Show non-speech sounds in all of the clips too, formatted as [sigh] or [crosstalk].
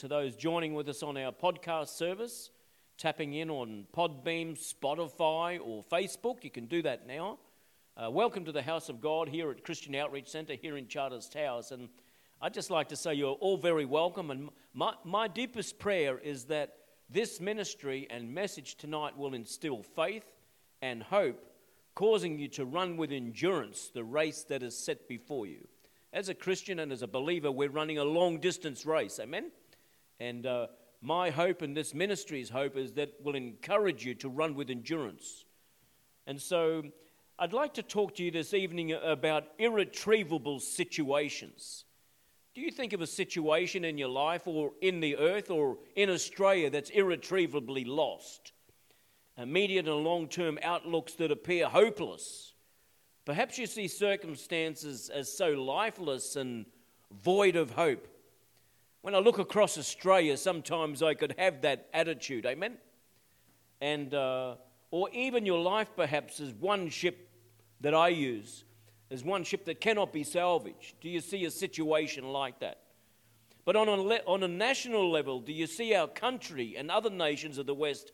To those joining with us on our podcast service, tapping in on Podbean, Spotify, or Facebook, you can do that now. Uh, welcome to the house of God here at Christian Outreach Centre here in Charters Towers. And I'd just like to say you're all very welcome. And my, my deepest prayer is that this ministry and message tonight will instill faith and hope, causing you to run with endurance the race that is set before you. As a Christian and as a believer, we're running a long distance race. Amen? And uh, my hope and this ministry's hope is that will encourage you to run with endurance. And so I'd like to talk to you this evening about irretrievable situations. Do you think of a situation in your life or in the earth or in Australia that's irretrievably lost? Immediate and long term outlooks that appear hopeless. Perhaps you see circumstances as so lifeless and void of hope. When I look across Australia, sometimes I could have that attitude, amen? And, uh, or even your life perhaps is one ship that I use, is one ship that cannot be salvaged. Do you see a situation like that? But on a, le- on a national level, do you see our country and other nations of the West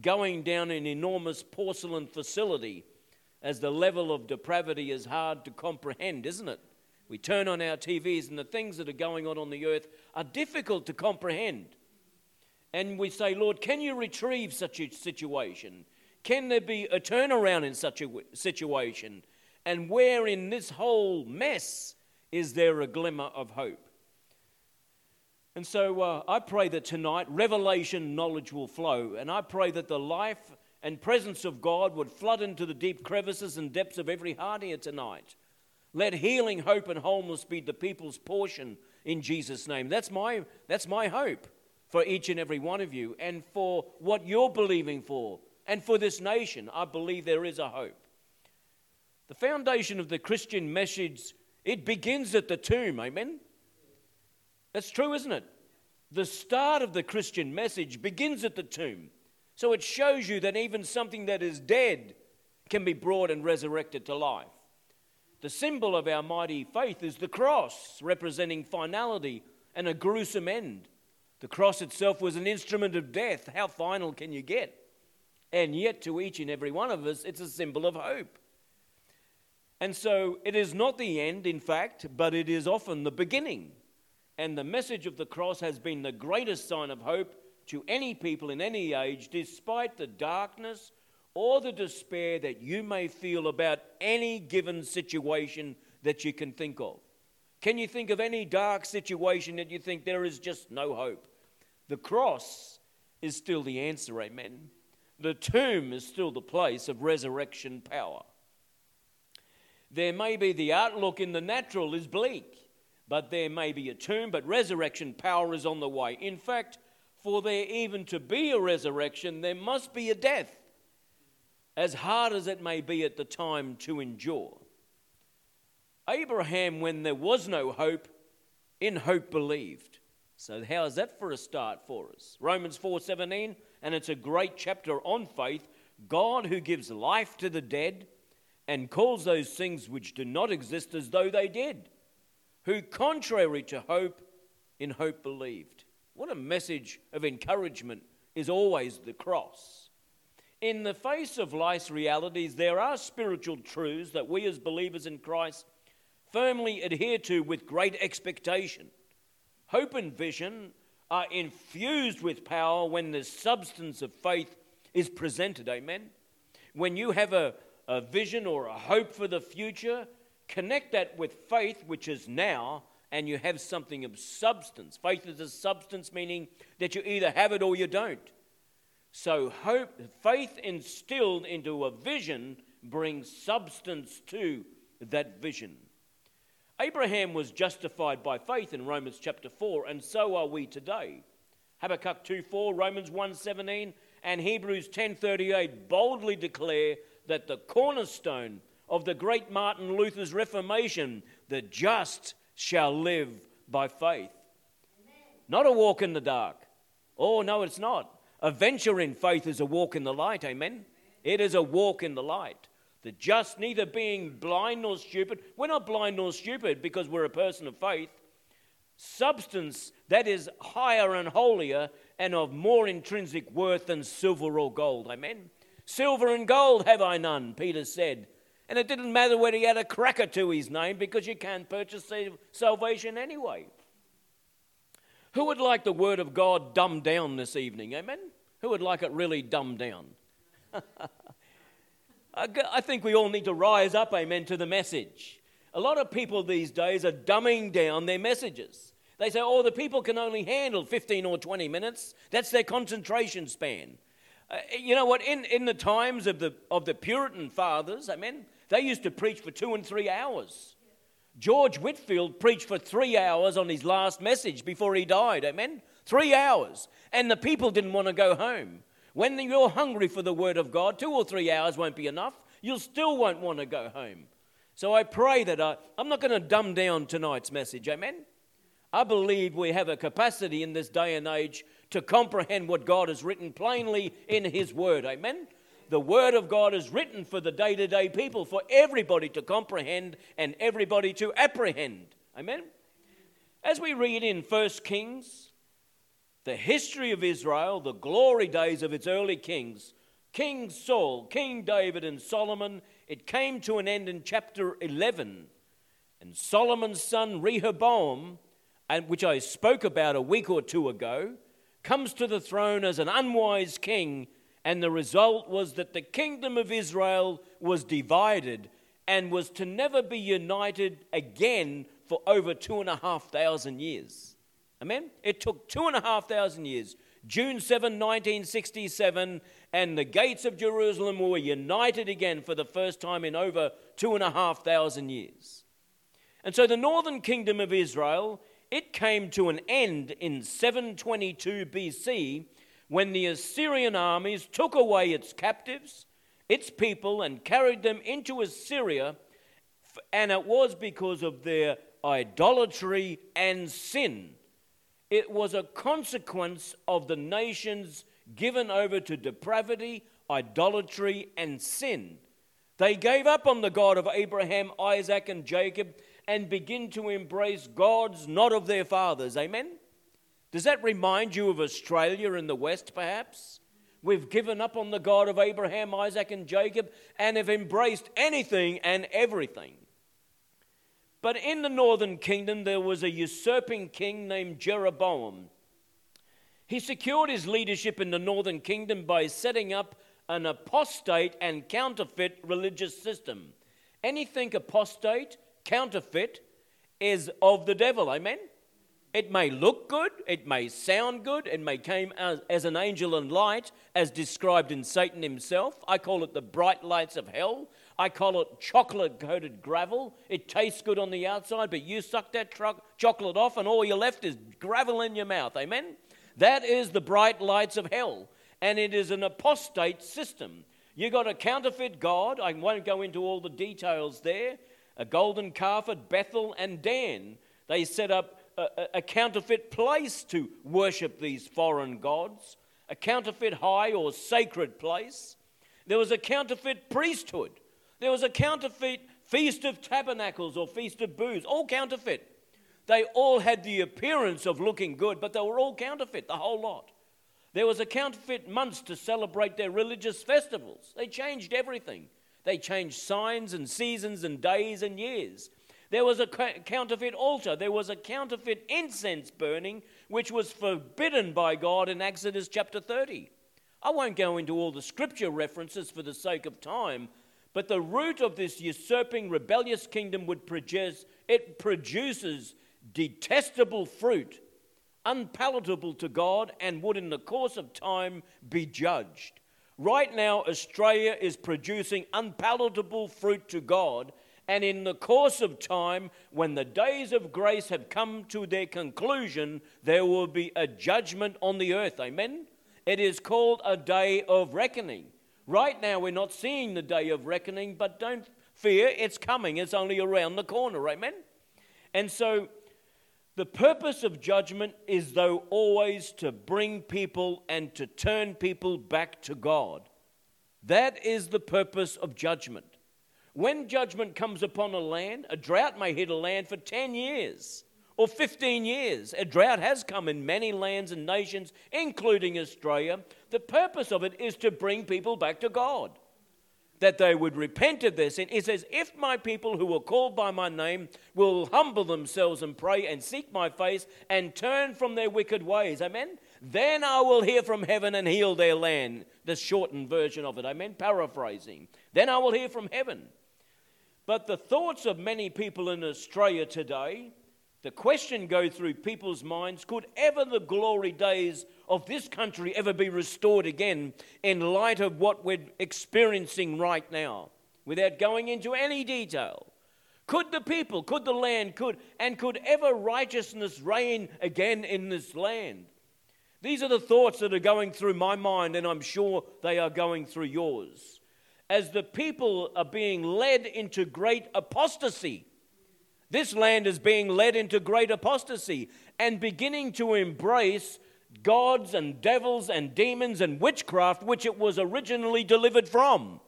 going down an enormous porcelain facility as the level of depravity is hard to comprehend, isn't it? We turn on our TVs, and the things that are going on on the earth are difficult to comprehend. And we say, Lord, can you retrieve such a situation? Can there be a turnaround in such a situation? And where in this whole mess is there a glimmer of hope? And so uh, I pray that tonight revelation knowledge will flow. And I pray that the life and presence of God would flood into the deep crevices and depths of every heart here tonight. Let healing, hope, and wholeness be the people's portion in Jesus' name. That's my, that's my hope for each and every one of you and for what you're believing for and for this nation. I believe there is a hope. The foundation of the Christian message, it begins at the tomb, amen? That's true, isn't it? The start of the Christian message begins at the tomb. So it shows you that even something that is dead can be brought and resurrected to life. The symbol of our mighty faith is the cross, representing finality and a gruesome end. The cross itself was an instrument of death. How final can you get? And yet, to each and every one of us, it's a symbol of hope. And so, it is not the end, in fact, but it is often the beginning. And the message of the cross has been the greatest sign of hope to any people in any age, despite the darkness or the despair that you may feel about any given situation that you can think of. Can you think of any dark situation that you think there is just no hope? The cross is still the answer, amen. The tomb is still the place of resurrection power. There may be the outlook in the natural is bleak, but there may be a tomb, but resurrection power is on the way. In fact, for there even to be a resurrection, there must be a death as hard as it may be at the time to endure. Abraham, when there was no hope, in hope believed. So how is that for a start for us? Romans 4:17, and it's a great chapter on faith. God who gives life to the dead and calls those things which do not exist as though they did, who contrary to hope, in hope believed. What a message of encouragement is always the cross. In the face of life's realities, there are spiritual truths that we as believers in Christ firmly adhere to with great expectation. Hope and vision are infused with power when the substance of faith is presented. Amen. When you have a, a vision or a hope for the future, connect that with faith, which is now, and you have something of substance. Faith is a substance, meaning that you either have it or you don't. So, hope, faith instilled into a vision brings substance to that vision. Abraham was justified by faith in Romans chapter 4, and so are we today. Habakkuk 2 4, Romans 1 17, and Hebrews 10 38 boldly declare that the cornerstone of the great Martin Luther's Reformation, the just shall live by faith. Amen. Not a walk in the dark. Oh, no, it's not. A venture in faith is a walk in the light, amen? It is a walk in the light. The just, neither being blind nor stupid, we're not blind nor stupid because we're a person of faith. substance that is higher and holier and of more intrinsic worth than silver or gold. Amen. Silver and gold have I none, Peter said. And it didn't matter whether he had a cracker to his name because you can't purchase salvation anyway. Who would like the word of God dumbed down this evening? Amen? Who would like it really dumbed down? [laughs] I think we all need to rise up, amen, to the message. A lot of people these days are dumbing down their messages. They say, oh, the people can only handle 15 or 20 minutes. That's their concentration span. Uh, you know what? In, in the times of the, of the Puritan fathers, amen, they used to preach for two and three hours. George Whitefield preached for three hours on his last message before he died, amen? Three hours. And the people didn't want to go home. When you're hungry for the word of God, two or three hours won't be enough. You'll still won't want to go home. So I pray that I, I'm not going to dumb down tonight's message, amen? I believe we have a capacity in this day and age to comprehend what God has written plainly in His Word, amen? The Word of God is written for the day to day people, for everybody to comprehend and everybody to apprehend, amen? As we read in 1 Kings, the history of Israel, the glory days of its early kings, King Saul, King David, and Solomon, it came to an end in chapter 11. And Solomon's son Rehoboam, and which I spoke about a week or two ago, comes to the throne as an unwise king, and the result was that the kingdom of Israel was divided and was to never be united again for over two and a half thousand years. Amen? It took two and a half thousand years. June 7, 1967, and the gates of Jerusalem were united again for the first time in over two and a half thousand years. And so the northern kingdom of Israel, it came to an end in 722 BC when the Assyrian armies took away its captives, its people, and carried them into Assyria. And it was because of their idolatry and sin. It was a consequence of the nations given over to depravity, idolatry, and sin. They gave up on the God of Abraham, Isaac, and Jacob and begin to embrace gods not of their fathers. Amen? Does that remind you of Australia in the West, perhaps? We've given up on the God of Abraham, Isaac, and Jacob and have embraced anything and everything. But in the northern kingdom, there was a usurping king named Jeroboam. He secured his leadership in the northern kingdom by setting up an apostate and counterfeit religious system. Anything apostate, counterfeit, is of the devil. Amen? It may look good, it may sound good, it may come as, as an angel in light, as described in Satan himself. I call it the bright lights of hell. I call it chocolate coated gravel. It tastes good on the outside, but you suck that truck, chocolate off, and all you're left is gravel in your mouth. Amen? That is the bright lights of hell, and it is an apostate system. You got a counterfeit God. I won't go into all the details there. A golden calf at Bethel and Dan. They set up a, counterfeit place to worship these foreign gods, a counterfeit high or sacred place. There was a counterfeit priesthood. There was a counterfeit feast of tabernacles or feast of booths, all counterfeit. They all had the appearance of looking good, but they were all counterfeit, the whole lot. There was a counterfeit months to celebrate their religious festivals. They changed everything. They changed signs and seasons and days and years. There was a counterfeit altar. There was a counterfeit incense burning, which was forbidden by God in Exodus chapter 30. I won't go into all the scripture references for the sake of time, but the root of this usurping rebellious kingdom would produce, it produces detestable fruit, unpalatable to God, and would in the course of time be judged. Right now, Australia is producing unpalatable fruit to God, and in the course of time, when the days of grace have come to their conclusion, there will be a judgment on the earth. Amen? It is called a day of reckoning. Right now, we're not seeing the day of reckoning, but don't fear, it's coming. It's only around the corner. Amen? And so, the purpose of judgment is, though, always to bring people and to turn people back to God. That is the purpose of judgment. When judgment comes upon a land, a drought may hit a land for 10 years or 15 years. A drought has come in many lands and nations, including Australia. The purpose of it is to bring people back to God, that they would repent of their sin. It says, If my people who are called by my name will humble themselves and pray and seek my face and turn from their wicked ways, amen, then I will hear from heaven and heal their land. The shortened version of it, amen, paraphrasing. Then I will hear from heaven. But the thoughts of many people in Australia today, the question go through people's minds could ever the glory days of this country ever be restored again in light of what we're experiencing right now? Without going into any detail. Could the people could the land could and could ever righteousness reign again in this land? These are the thoughts that are going through my mind and i'm sure they are going through yours as the people are being led into great apostasy this land is being led into great apostasy and beginning to embrace gods and devils and demons and witchcraft, which it was originally delivered from.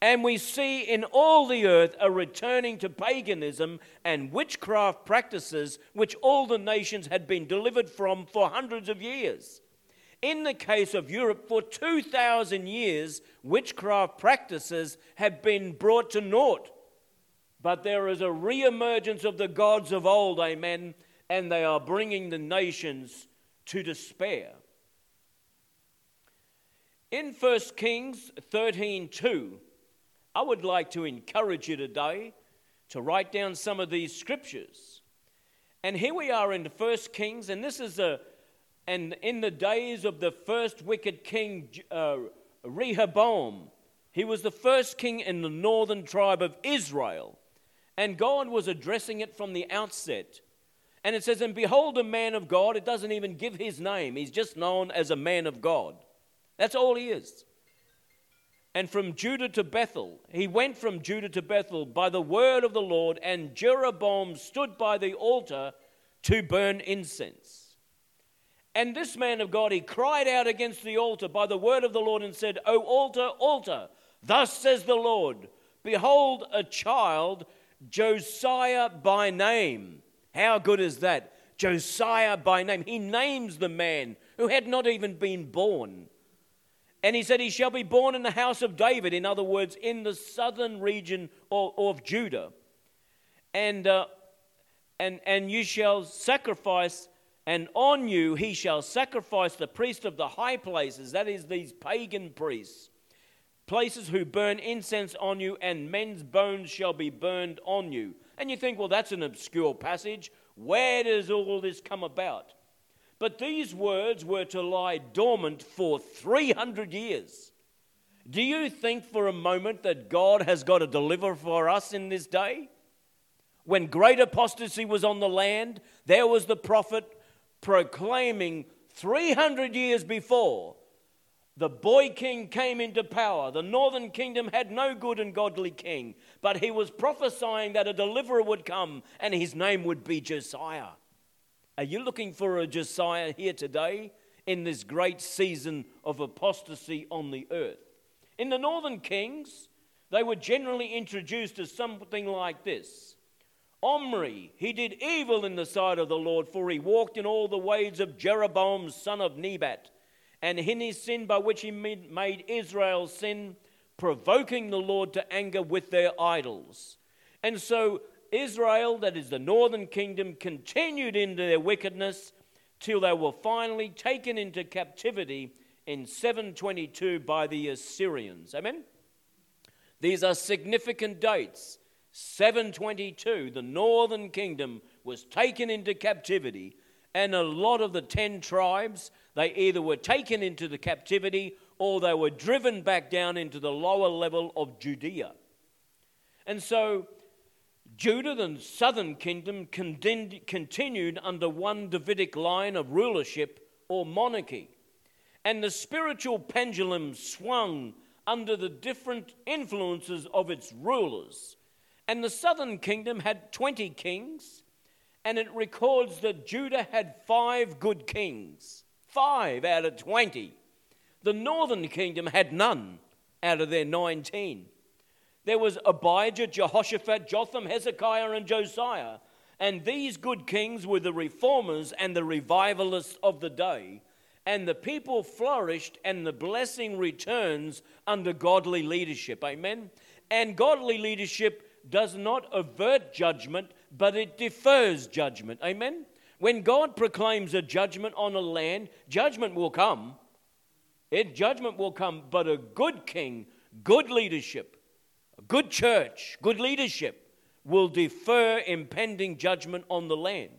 And we see in all the earth a returning to paganism and witchcraft practices which all the nations had been delivered from for hundreds of years. In the case of Europe, for 2,000 years, witchcraft practices have been brought to naught. But there is a re emergence of the gods of old, amen, and they are bringing the nations to despair. In 1 Kings 13:2, I would like to encourage you today to write down some of these scriptures. And here we are in 1 Kings, and this is a and in the days of the first wicked king uh, Rehoboam, he was the first king in the northern tribe of Israel. And God was addressing it from the outset. And it says, And behold, a man of God. It doesn't even give his name, he's just known as a man of God. That's all he is. And from Judah to Bethel, he went from Judah to Bethel by the word of the Lord, and Jeroboam stood by the altar to burn incense. And this man of God, he cried out against the altar by the word of the Lord and said, O altar, altar, thus says the Lord, behold, a child Josiah by name. How good is that? Josiah by name. He names the man who had not even been born. And he said, He shall be born in the house of David, in other words, in the southern region of, Judah. And, uh, and, and you shall sacrifice, and on you he shall sacrifice the priest of the high places, that is, these pagan priests places who burn incense on you, and men's bones shall be burned on you. And you think, well, that's an obscure passage. Where does all this come about? But these words were to lie dormant for 300 years. Do you think for a moment that God has got to deliver for us in this day? When great apostasy was on the land, there was the prophet proclaiming 300 years before the boy king came into power. The northern kingdom had no good and godly king, but he was prophesying that a deliverer would come and his name would be Josiah. Are you looking for a Josiah here today in this great season of apostasy on the earth? In the northern kings, they were generally introduced as something like this Omri, he did evil in the sight of the Lord, for he walked in all the ways of Jeroboam, son of Nebat and in his sin by which he made Israel sin, provoking the Lord to anger with their idols. And so Israel, that is the northern kingdom, continued into their wickedness till they were finally taken into captivity in 722 by the Assyrians. Amen? These are significant dates. 722, the northern kingdom was taken into captivity, and a lot of the ten tribes they either were taken into the captivity or they were driven back down into the lower level of Judea. And so Judah, the southern kingdom, continued under one Davidic line of rulership or monarchy. And the spiritual pendulum swung under the different influences of its rulers. And the southern kingdom had 20 kings, and it records that Judah had five good kings five out of 20. The northern kingdom had none out of their 19. There was Abijah, Jehoshaphat, Jotham, Hezekiah, and Josiah. And these good kings were the reformers and the revivalists of the day. And the people flourished, and the blessing returns under godly leadership. Amen. And godly leadership does not avert judgment, but it defers judgment. Amen. When God proclaims a judgment on a land, judgment will come. It judgment will come, but a good king, good leadership, a good church, good leadership will defer impending judgment on the land.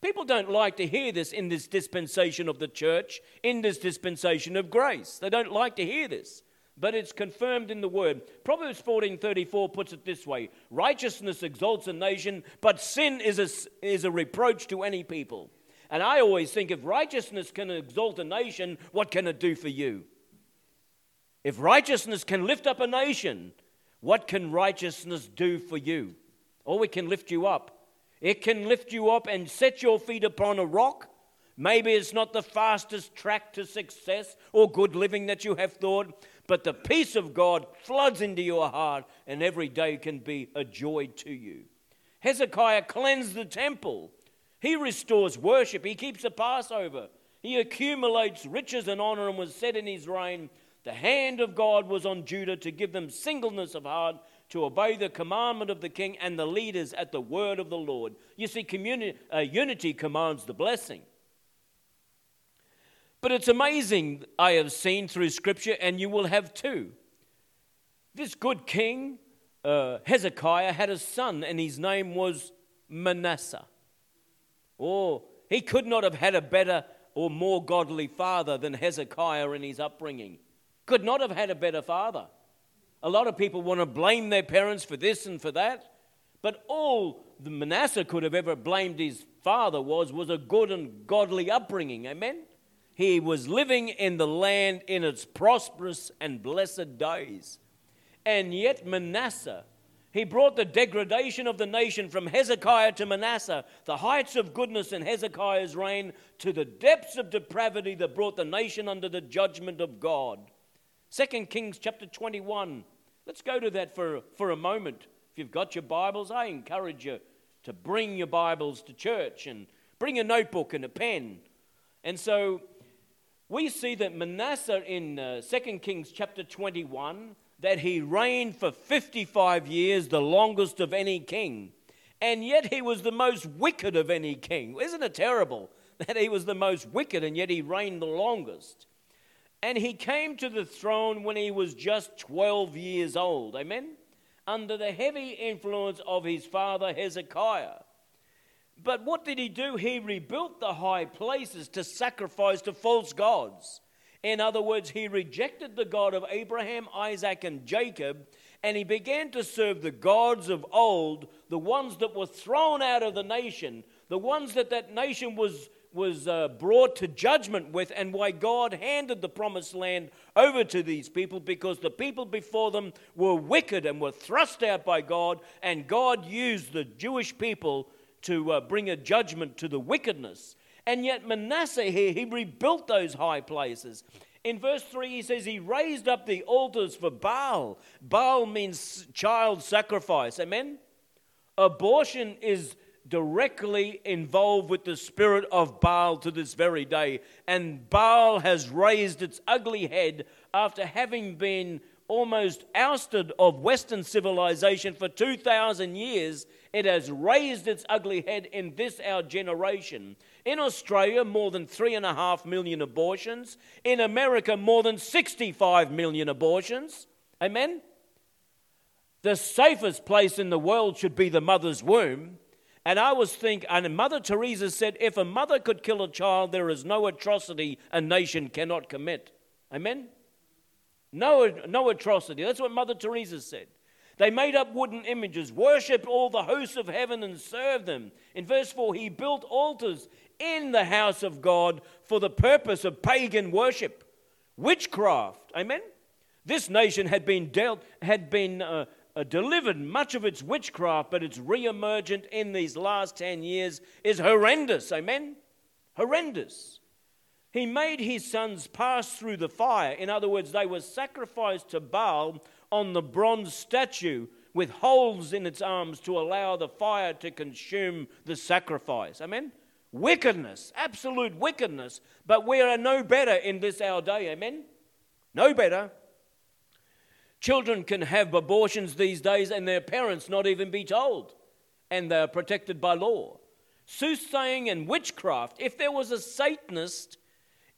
People don't like to hear this in this dispensation of the church, in this dispensation of grace. They don't like to hear this, but it's confirmed in the word. Proverbs 14:34 puts it this way: Righteousness exalts a nation, but sin is a, is a reproach to any people. And I always think if righteousness can exalt a nation, what can it do for you? If righteousness can lift up a nation, what can righteousness do for you? Or it can lift you up. It can lift you up and set your feet upon a rock. Maybe it's not the fastest track to success or good living that you have thought, but the peace of God floods into your heart, and every day can be a joy to you. Hezekiah cleansed the temple. He restores worship. He keeps the Passover. He accumulates riches and honor and was said in his reign, The hand of God was on Judah to give them singleness of heart to obey the commandment of the king and the leaders at the word of the Lord. You see, uh, unity commands the blessing. But it's amazing, I have seen through Scripture, and you will have too. This good king, uh, Hezekiah, had a son, and his name was Manasseh. Oh, he could not have had a better or more godly father than Hezekiah in his upbringing. Could not have had a better father. A lot of people want to blame their parents for this and for that. But all the Manasseh could have ever blamed his father was was a good and godly upbringing. Amen. He was living in the land in its prosperous and blessed days. And yet Manasseh, he brought the degradation of the nation from Hezekiah to Manasseh, the heights of goodness in Hezekiah's reign, to the depths of depravity that brought the nation under the judgment of God. Second Kings chapter 21. Let's go to that for, for a moment. If you've got your Bibles, I encourage you to bring your Bibles to church and bring a notebook and a pen. And so we see that Manasseh in uh, 2 Kings chapter 21 that he reigned for 55 years, the longest of any king. And yet he was the most wicked of any king. Isn't it terrible [laughs] that he was the most wicked and yet he reigned the longest? And he came to the throne when he was just 12 years old. Amen? Under the heavy influence of his father Hezekiah. But what did he do? He rebuilt the high places to sacrifice to false gods. In other words, he rejected the God of Abraham, Isaac, and Jacob, and he began to serve the gods of old, the ones that were thrown out of the nation, the ones that that nation was was uh, brought to judgment with, and why God handed the promised land over to these people because the people before them were wicked and were thrust out by God, and God used the Jewish people to uh, bring a judgment to the wickedness. And yet, Manasseh here, he rebuilt those high places. In verse 3, he says he raised up the altars for Baal. Baal means child sacrifice. Amen? Abortion is directly involved with the spirit of Baal to this very day. And Baal has raised its ugly head after having been almost ousted of Western civilization for 2,000 years. It has raised its ugly head in this our generation. In Australia, more than 3.5 million abortions. In America, more than 65 million abortions. Amen? The safest place in the world should be the mother's womb. And I was thinking, and Mother Teresa said, if a mother could kill a child, there is no atrocity a nation cannot commit. Amen? No, no atrocity. That's what Mother Teresa said. They made up wooden images, worshipped all the hosts of heaven, and served them. In verse 4, he built altars in the house of God for the purpose of pagan worship, witchcraft. Amen? This nation had been dealt, had been uh, uh, delivered much of its witchcraft, but its re-emergent in these last 10 years is horrendous. Amen? Horrendous. He made his sons pass through the fire. In other words, they were sacrificed to Baal on the bronze statue with holes in its arms to allow the fire to consume the sacrifice. Amen? Wickedness, absolute wickedness. But we are no better in this our day. Amen? No better. Children can have abortions these days and their parents not even be told, and they are protected by law. Soothsaying and witchcraft, if there was a Satanist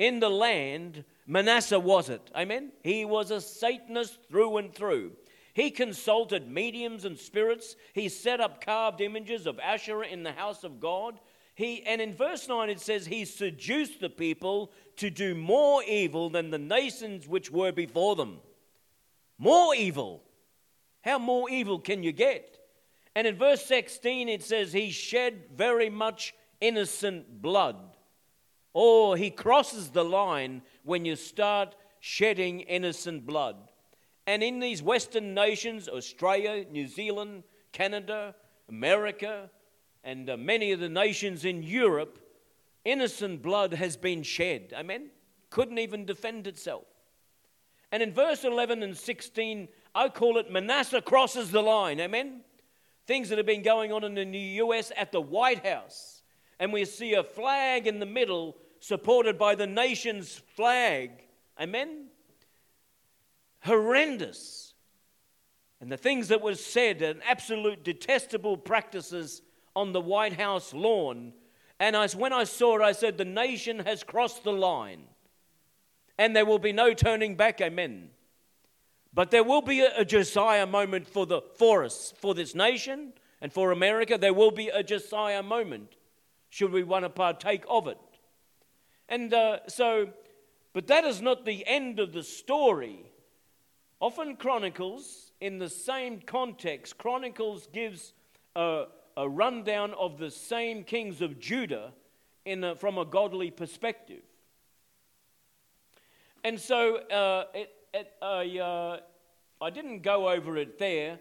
in the land, Manasseh was it. Amen? He was a Satanist through and through. He consulted mediums and spirits. He set up carved images of Asherah in the house of God. He, and in verse 9 it says, He seduced the people to do more evil than the nations which were before them. More evil. How more evil can you get? And in verse 16 it says, He shed very much innocent blood. Or he crosses the line when you start shedding innocent blood. And in these Western nations, Australia, New Zealand, Canada, America, and uh, many of the nations in Europe, innocent blood has been shed. Amen? Couldn't even defend itself. And in verse 11 and 16, I call it Manasseh crosses the line. Amen? Things that have been going on in the US at the White House. And we see a flag in the middle supported by the nation's flag. Amen? Horrendous. And the things that were said and absolute detestable practices on the White House lawn. And I, when I saw it, I said, The nation has crossed the line. And there will be no turning back. Amen. But there will be a, a Josiah moment for, the, for us, for this nation and for America. There will be a Josiah moment, should we want to partake of it. And uh, so, but that is not the end of the story. Often, Chronicles, in the same context, Chronicles gives a, a rundown of the same kings of Judah in a, from a godly perspective. And so, uh, it, it, uh, I didn't go over it there,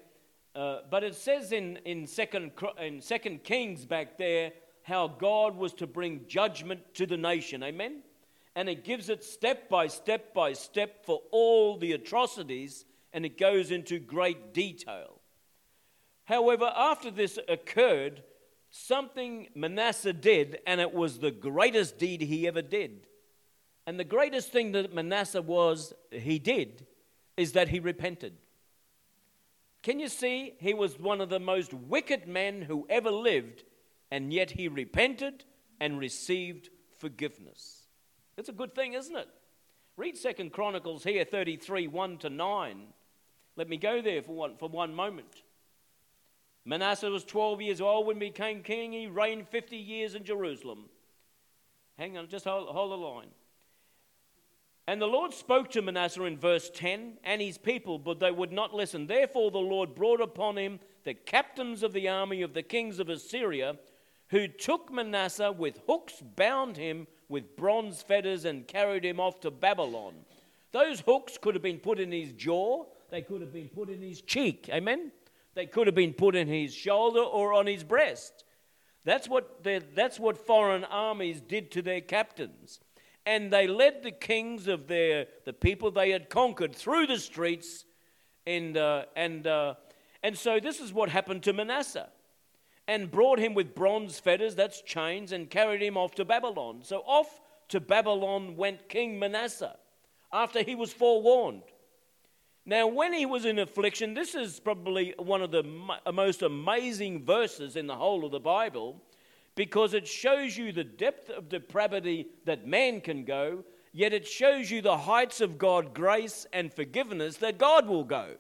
uh, but it says in, in, second, in Second Kings back there how God was to bring judgment to the nation. Amen? And it gives it step by step by step for all the atrocities, and it goes into great detail. However, after this occurred, something Manasseh did, and it was the greatest deed he ever did. And the greatest thing that Manasseh was, he did, is that he repented. Can you see? He was one of the most wicked men who ever lived, and yet he repented and received forgiveness. It's a good thing, isn't it? Read Second Chronicles here, 33, 1 to 9. Let me go there for one, for one moment. Manasseh was 12 years old when he became king. He reigned 50 years in Jerusalem. Hang on, just hold, hold the line. And the Lord spoke to Manasseh in verse 10 and his people, but they would not listen. Therefore, the Lord brought upon him the captains of the army of the kings of Assyria who took Manasseh with hooks, bound him with bronze fetters, and carried him off to Babylon. Those hooks could have been put in his jaw, they could have been put in his cheek. Amen? They could have been put in his shoulder or on his breast. That's what, that's what foreign armies did to their captains. And they led the kings of their, the people they had conquered through the streets. And, uh, and, uh, and so this is what happened to Manasseh and brought him with bronze fetters, that's chains, and carried him off to Babylon. So off to Babylon went King Manasseh after he was forewarned. Now, when he was in affliction, this is probably one of the uh, most amazing verses in the whole of the Bible because it shows you the depth of depravity that man can go, yet it shows you the heights of God's grace and forgiveness that God will go.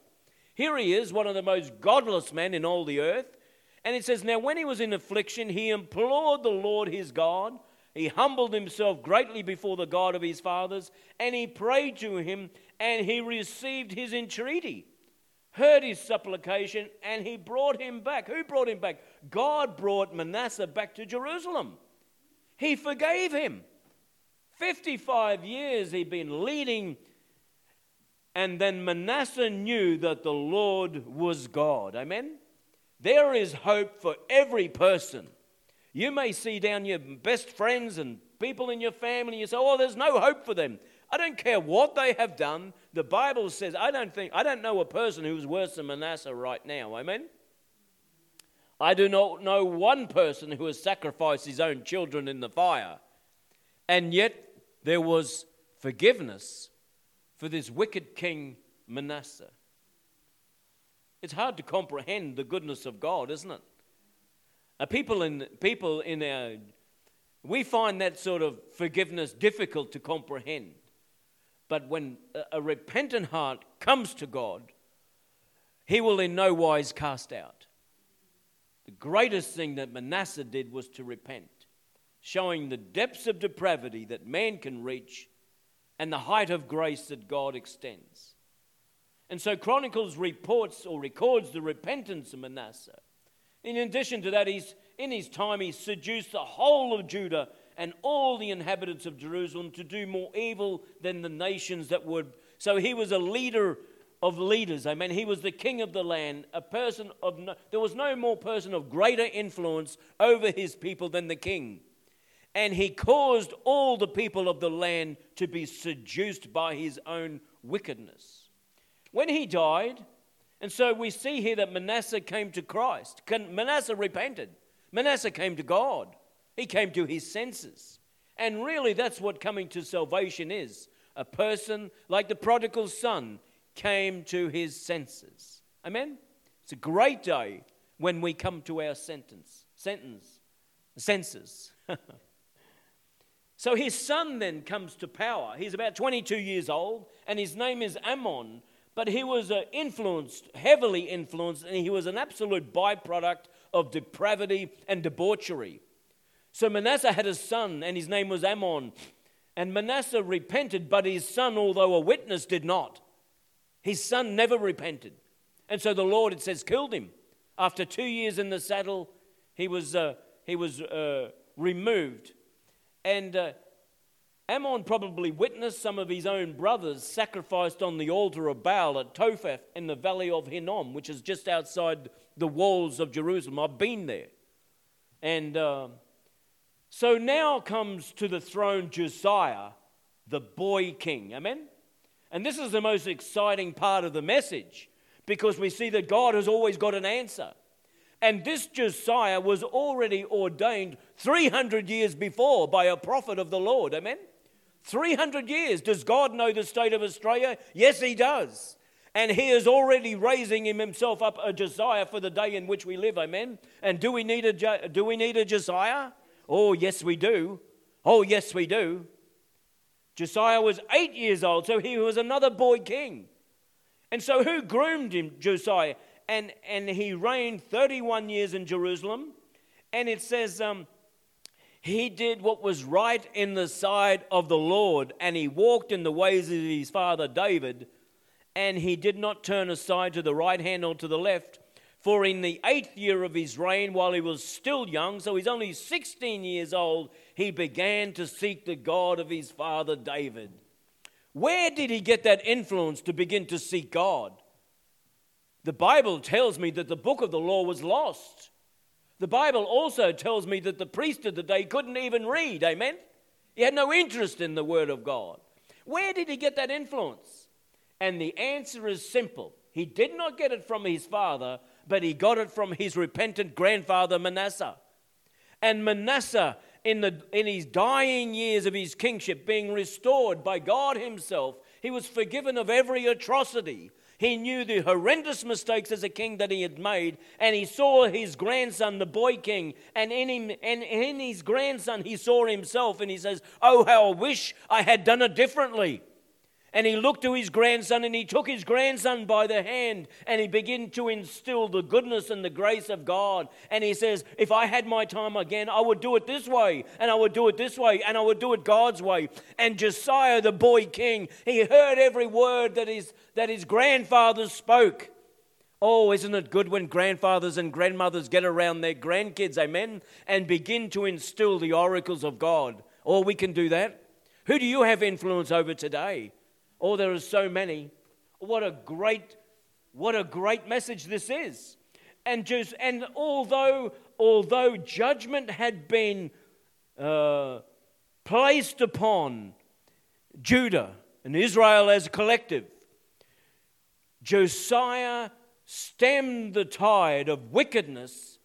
Here he is, one of the most godless men in all the earth, and it says, Now when he was in affliction, he implored the Lord his God. He humbled himself greatly before the God of his fathers, and he prayed to him, and he received his entreaty, heard his supplication, and he brought him back. Who brought him back? God brought Manasseh back to Jerusalem. He forgave him. 55 years he'd been leading, and then Manasseh knew that the Lord was God. Amen? There is hope for every person. You may see down your best friends and people in your family, and you say, Oh, there's no hope for them. I don't care what they have done. The Bible says, I don't think, I don't know a person who's worse than Manasseh right now. Amen? I do not know one person who has sacrificed his own children in the fire. And yet there was forgiveness for this wicked king Manasseh. It's hard to comprehend the goodness of God, isn't it? People in people in our we find that sort of forgiveness difficult to comprehend. But when a repentant heart comes to God, he will in no wise cast out. The greatest thing that Manasseh did was to repent, showing the depths of depravity that man can reach and the height of grace that God extends. And so Chronicles reports or records the repentance of Manasseh. In addition to that, he's, in his time, he seduced the whole of Judah and all the inhabitants of Jerusalem to do more evil than the nations that would. So he was a leader of leaders. I mean, he was the king of the land, a person of no, there was no more person of greater influence over his people than the king. And he caused all the people of the land to be seduced by his own wickedness. When he died, and so we see here that Manasseh came to Christ. Manasseh repented. Manasseh came to God. He came to his senses. And really, that's what coming to salvation is. A person like the prodigal son came to his senses. Amen? It's a great day when we come to our sentence. Sentence. Senses. [laughs] so his son then comes to power. He's about 22 years old, and his name is Amon. But he was uh, influenced, heavily influenced, and he was an absolute byproduct of depravity and debauchery. So Manasseh had a son, and his name was Amon. And Manasseh repented, but his son, although a witness, did not. His son never repented. And so the Lord, it says, killed him. After two years in the saddle, he was, uh, he was uh, removed. And uh, Amon probably witnessed some of his own brothers sacrificed on the altar of Baal at Topheth in the valley of Hinnom, which is just outside the walls of Jerusalem. I've been there. And uh, so now comes to the throne Josiah, the boy king. Amen? And this is the most exciting part of the message because we see that God has always got an answer. And this Josiah was already ordained 300 years before by a prophet of the Lord. Amen? 300 years. Does God know the state of Australia? Yes, He does. And He is already raising him himself up a Josiah for the day in which we live. Amen? And do we need a, do we need a Josiah? Oh, yes, we do. Oh, yes, we do. Josiah was eight years old, so he was another boy king. And so who groomed him? Josiah. And, and he reigned 31 years in Jerusalem. And it says, um, he did what was right in the sight of the Lord, and he walked in the ways of his father David, and he did not turn aside to the right hand or to the left. For in the eighth year of his reign, while he was still young, so he's only 16 years old, he began to seek the God of his father David. Where did he get that influence to begin to seek God? The Bible tells me that the book of the law was lost. The Bible also tells me that the priest of the day couldn't even read. Amen? He had no interest in the Word of God. Where did he get that influence? And the answer is simple. He did not get it from his father, but he got it from his repentant grandfather Manasseh. And Manasseh, in, the, in his dying years of his kingship, being restored by God Himself, he was forgiven of every atrocity. He knew the horrendous mistakes as a king that he had made, and he saw his grandson, the boy king, and in, him, and in his grandson, he saw himself, and he says, Oh, how I wish I had done it differently. And he looked to his grandson and he took his grandson by the hand and he began to instill the goodness and the grace of God. And he says, If I had my time again, I would do it this way, and I would do it this way, and I would do it God's way. And Josiah, the boy king, he heard every word that his, that his grandfather spoke. Oh, isn't it good when grandfathers and grandmothers get around their grandkids, amen, and begin to instill the oracles of God? Oh, we can do that. Who do you have influence over today? Oh, there are so many. What a great, what a great message this is. And just and although although judgment had been uh, placed upon Judah and Israel as a collective. Josiah stemmed the tide of wickedness,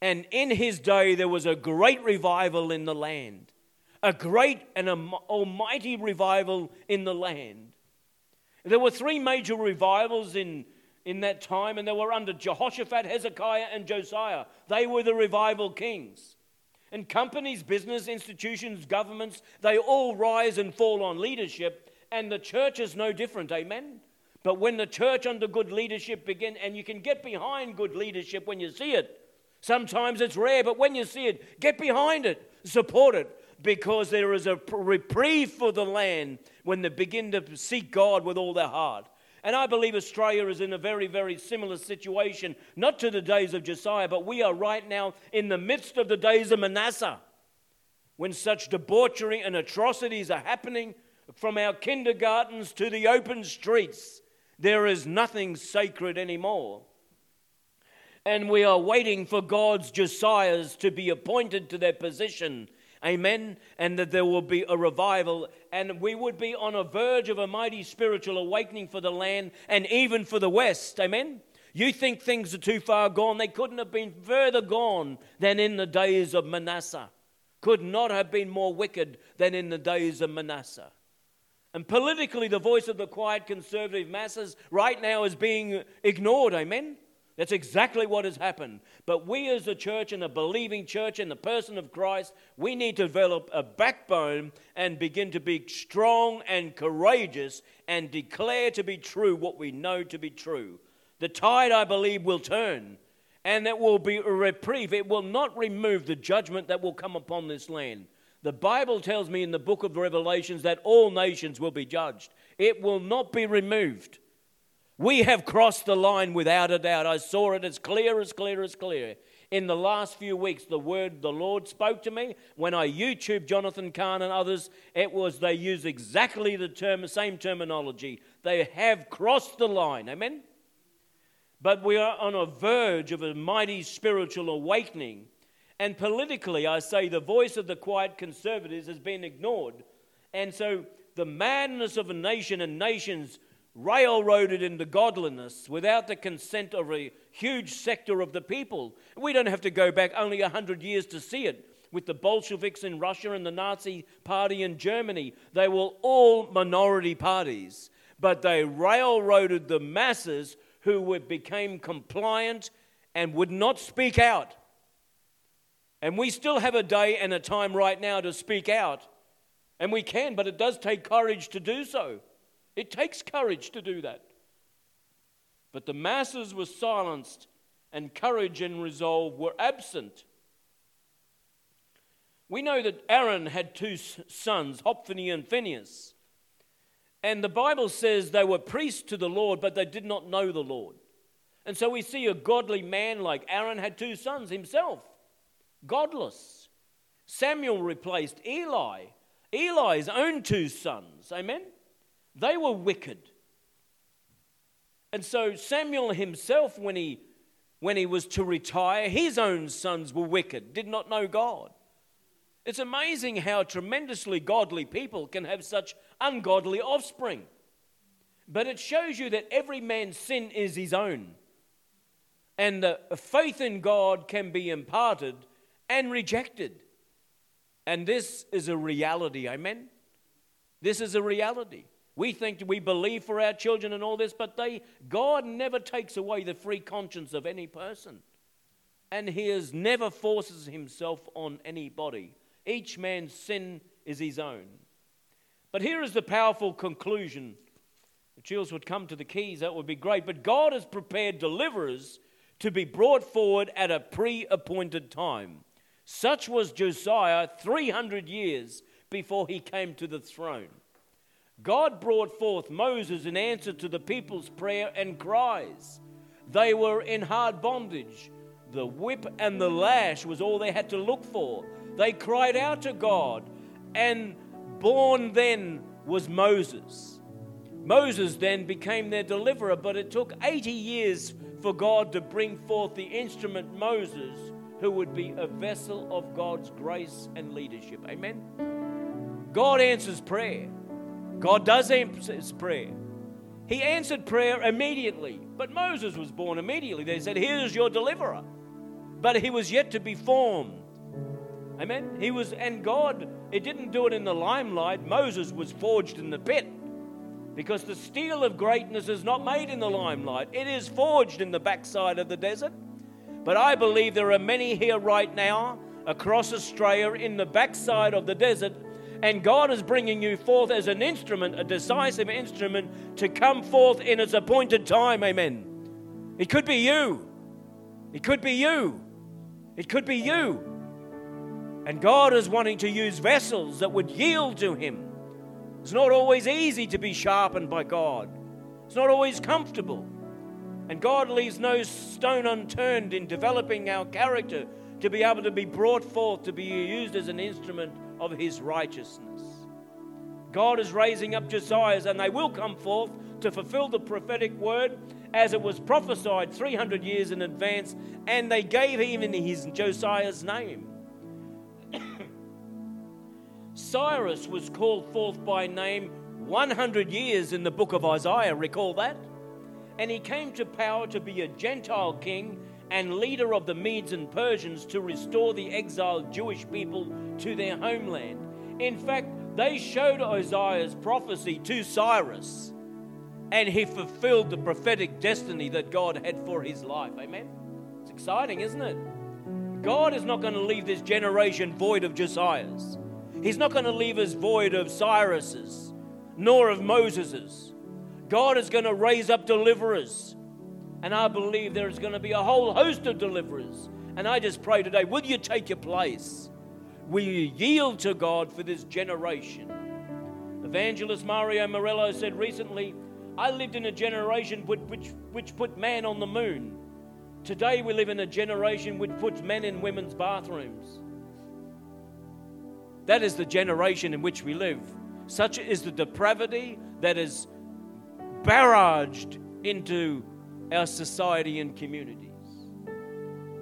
and in his day there was a great revival in the land. A great and almighty revival in the land. There were three major revivals in, in that time, and they were under Jehoshaphat, Hezekiah, and Josiah. They were the revival kings. And companies, business institutions, governments, they all rise and fall on leadership, and the church is no different. Amen? But when the church under good leadership begin, and you can get behind good leadership when you see it. Sometimes it's rare, but when you see it, get behind it, support it, because there is a reprieve for the land when they begin to seek God with all their heart. And I believe Australia is in a very, very similar situation, not to the days of Josiah, but we are right now in the midst of the days of Manasseh, when such debauchery and atrocities are happening from our kindergartens to the open streets. There is nothing sacred anymore. And we are waiting for God's Josiahs to be appointed to their position. Amen. And that there will be a revival. And we would be on a verge of a mighty spiritual awakening for the land and even for the West. Amen. You think things are too far gone. They couldn't have been further gone than in the days of Manasseh. Could not have been more wicked than in the days of Manasseh. And politically, the voice of the quiet conservative masses right now is being ignored. Amen? That's exactly what has happened. But we, as a church and a believing church in the person of Christ, we need to develop a backbone and begin to be strong and courageous and declare to be true what we know to be true. The tide, I believe, will turn, and that will be a reprieve. It will not remove the judgment that will come upon this land. The Bible tells me in the book of Revelations that all nations will be judged, it will not be removed. We have crossed the line without a doubt. I saw it as clear as clear as clear. In the last few weeks, the word the Lord spoke to me when I YouTube Jonathan Cahn and others. It was they use exactly the term, same terminology. They have crossed the line. Amen. But we are on a verge of a mighty spiritual awakening and politically, I say the voice of the quiet conservatives has been ignored. And so the madness of a nation and nations railroaded into godliness without the consent of a huge sector of the people. We don't have to go back only 100 years to see it. With the Bolsheviks in Russia and the Nazi Party in Germany, they were all minority parties, but they railroaded the masses who became compliant and would not speak out. And we still have a day and a time right now to speak out. And we can, but it does take courage to do so. It takes courage to do that. But the masses were silenced, and courage and resolve were absent. We know that Aaron had two sons, Hophni and Phinehas. And the Bible says they were priests to the Lord, but they did not know the Lord. And so we see a godly man like Aaron had two sons himself godless. Samuel replaced Eli, Eli's own two sons. Amen? They were wicked. And so Samuel himself, when he, when he was to retire, his own sons were wicked, did not know God. It's amazing how tremendously godly people can have such ungodly offspring. But it shows you that every man's sin is his own. And the faith in God can be imparted and rejected. And this is a reality, amen? This is a reality. We think we believe for our children and all this, but they, God never takes away the free conscience of any person. And He has never forces Himself on anybody. Each man's sin is his own. But here is the powerful conclusion. If Jules would come to the keys, that would be great. But God has prepared deliverers to be brought forward at a pre appointed time. Such was Josiah 300 years before he came to the throne. God brought forth Moses in answer to the people's prayer and cries. They were in hard bondage. The whip and the lash was all they had to look for. They cried out to God, and born then was Moses. Moses then became their deliverer, but it took 80 years for God to bring forth the instrument Moses who would be a vessel of God's grace and leadership. Amen. God answers prayer. God does answer prayer. He answered prayer immediately, but Moses was born immediately. They said, Here's your deliverer. But he was yet to be formed. Amen. He was, and God, it didn't do it in the limelight. Moses was forged in the pit. Because the steel of greatness is not made in the limelight, it is forged in the backside of the desert. But I believe there are many here right now across Australia in the backside of the desert, and God is bringing you forth as an instrument, a decisive instrument, to come forth in its appointed time. Amen. It could be you. It could be you. It could be you. And God is wanting to use vessels that would yield to Him it's not always easy to be sharpened by God, it's not always comfortable. And God leaves no stone unturned in developing our character to be able to be brought forth to be used as an instrument of His righteousness. God is raising up Josiahs, and they will come forth to fulfill the prophetic word as it was prophesied 300 years in advance, and they gave even his Josiah's name. [coughs] Cyrus was called forth by name 100 years in the book of Isaiah. Recall that? And he came to power to be a Gentile king and leader of the Medes and Persians to restore the exiled Jewish people to their homeland. In fact, they showed Isaiah's prophecy to Cyrus, and he fulfilled the prophetic destiny that God had for his life. Amen? It's exciting, isn't it? God is not going to leave this generation void of Josiahs. He's not going to leave us void of Cyrus's, nor of Moses's. God is going to raise up deliverers. And I believe there is going to be a whole host of deliverers. And I just pray today, will you take your place? Will you yield to God for this generation? Evangelist Mario Murillo said recently, I lived in a generation which, which, which put man on the moon. Today we live in a generation which puts men in women's bathrooms. That is the generation in which we live. Such is the depravity that is barraged into our society and communities.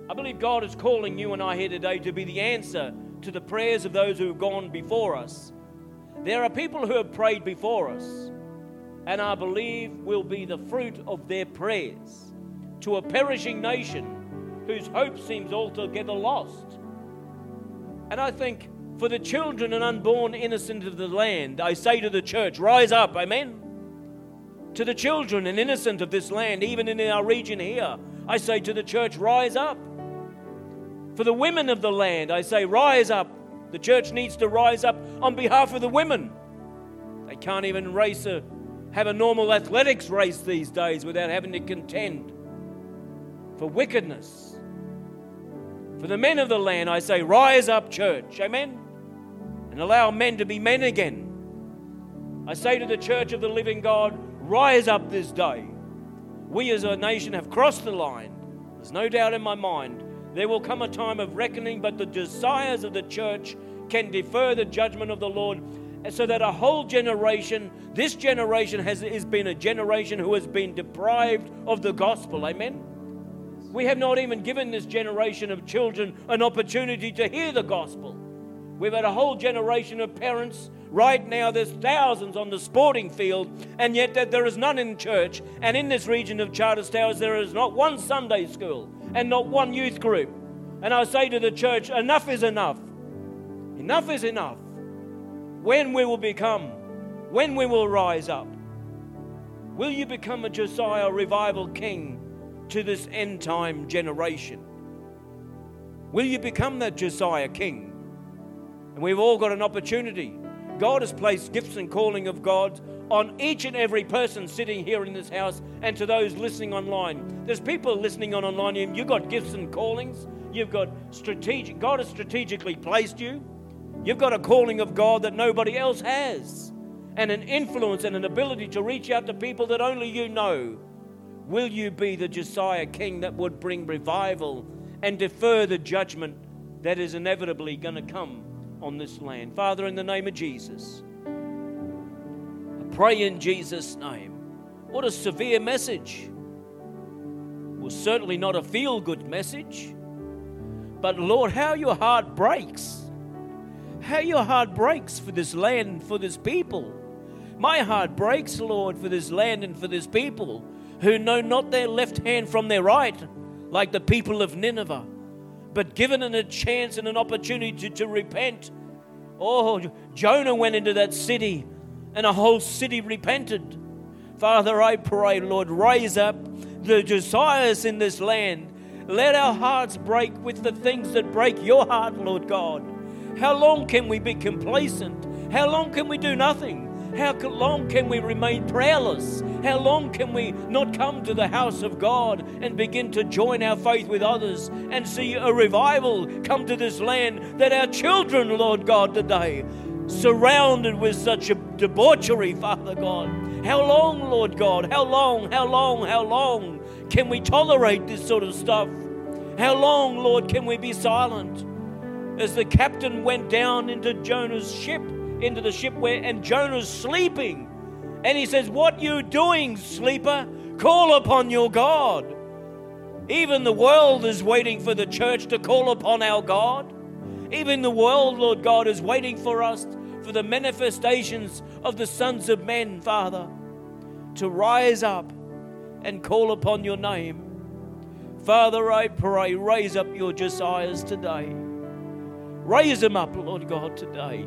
I believe God is calling you and I here today to be the answer to the prayers of those who have gone before us. There are people who have prayed before us, and I believe will be the fruit of their prayers to a perishing nation whose hope seems altogether lost. And I think for the children and unborn innocent of the land, I say to the church, rise up, amen. To the children and innocent of this land, even in our region here, I say to the church, rise up. For the women of the land, I say, rise up. The church needs to rise up on behalf of the women. They can't even race a, have a normal athletics race these days without having to contend for wickedness. For the men of the land, I say, rise up, church. Amen and allow men to be men again. I say to the church of the living God, rise up this day. We as a nation have crossed the line. There's no doubt in my mind. There will come a time of reckoning, but the desires of the church can defer the judgment of the Lord so that a whole generation, this generation has, has been a generation who has been deprived of the gospel. Amen. We have not even given this generation of children an opportunity to hear the gospel. We've had a whole generation of parents. Right now, there's thousands on the sporting field, and yet there is none in church. And in this region of Charters Towers, there is not one Sunday school and not one youth group. And I say to the church, enough is enough. Enough is enough. When we will become, when we will rise up, will you become a Josiah revival king to this end time generation? Will you become that Josiah king? And we've all got an opportunity. God has placed gifts and calling of God on each and every person sitting here in this house and to those listening online. There's people listening on online. You've got gifts and callings. You've got strategic, God has strategically placed you. You've got a calling of God that nobody else has, and an influence and an ability to reach out to people that only you know. Will you be the Josiah king that would bring revival and defer the judgment that is inevitably going to come on this land. Father, in the name of Jesus, I pray in Jesus' name. What a severe message. Well, certainly not a feel good message. But Lord, how your heart breaks. How your heart breaks for this land, for this people. My heart breaks, Lord, for this land and for this people who know not their left hand from their right, like the people of Nineveh, but given a chance and an opportunity to, to repent. Oh, Jonah went into that city and a whole city repented. Father, I pray, Lord, raise up the Josiahs in this land. Let our hearts break with the things that break your heart, Lord God. How long can we be complacent? How long can we do nothing? How long can we remain prayerless? How long can we not come to the house of God and begin to join our faith with others and see a revival come to this land that our children, Lord God, today, surrounded with such a debauchery, Father God? How long, Lord God? How long, how long, how long can we tolerate this sort of stuff? How long, Lord, can we be silent? As the captain went down into Jonah's ship, into the ship where, and Jonah's sleeping. And he says, What you doing, sleeper? Call upon your God. Even the world is waiting for the church to call upon our God. Even the world, Lord God, is waiting for us for the manifestations of the sons of men, Father, to rise up and call upon your name. Father, I pray, raise up your Josiahs today. Raise them up, Lord God, today.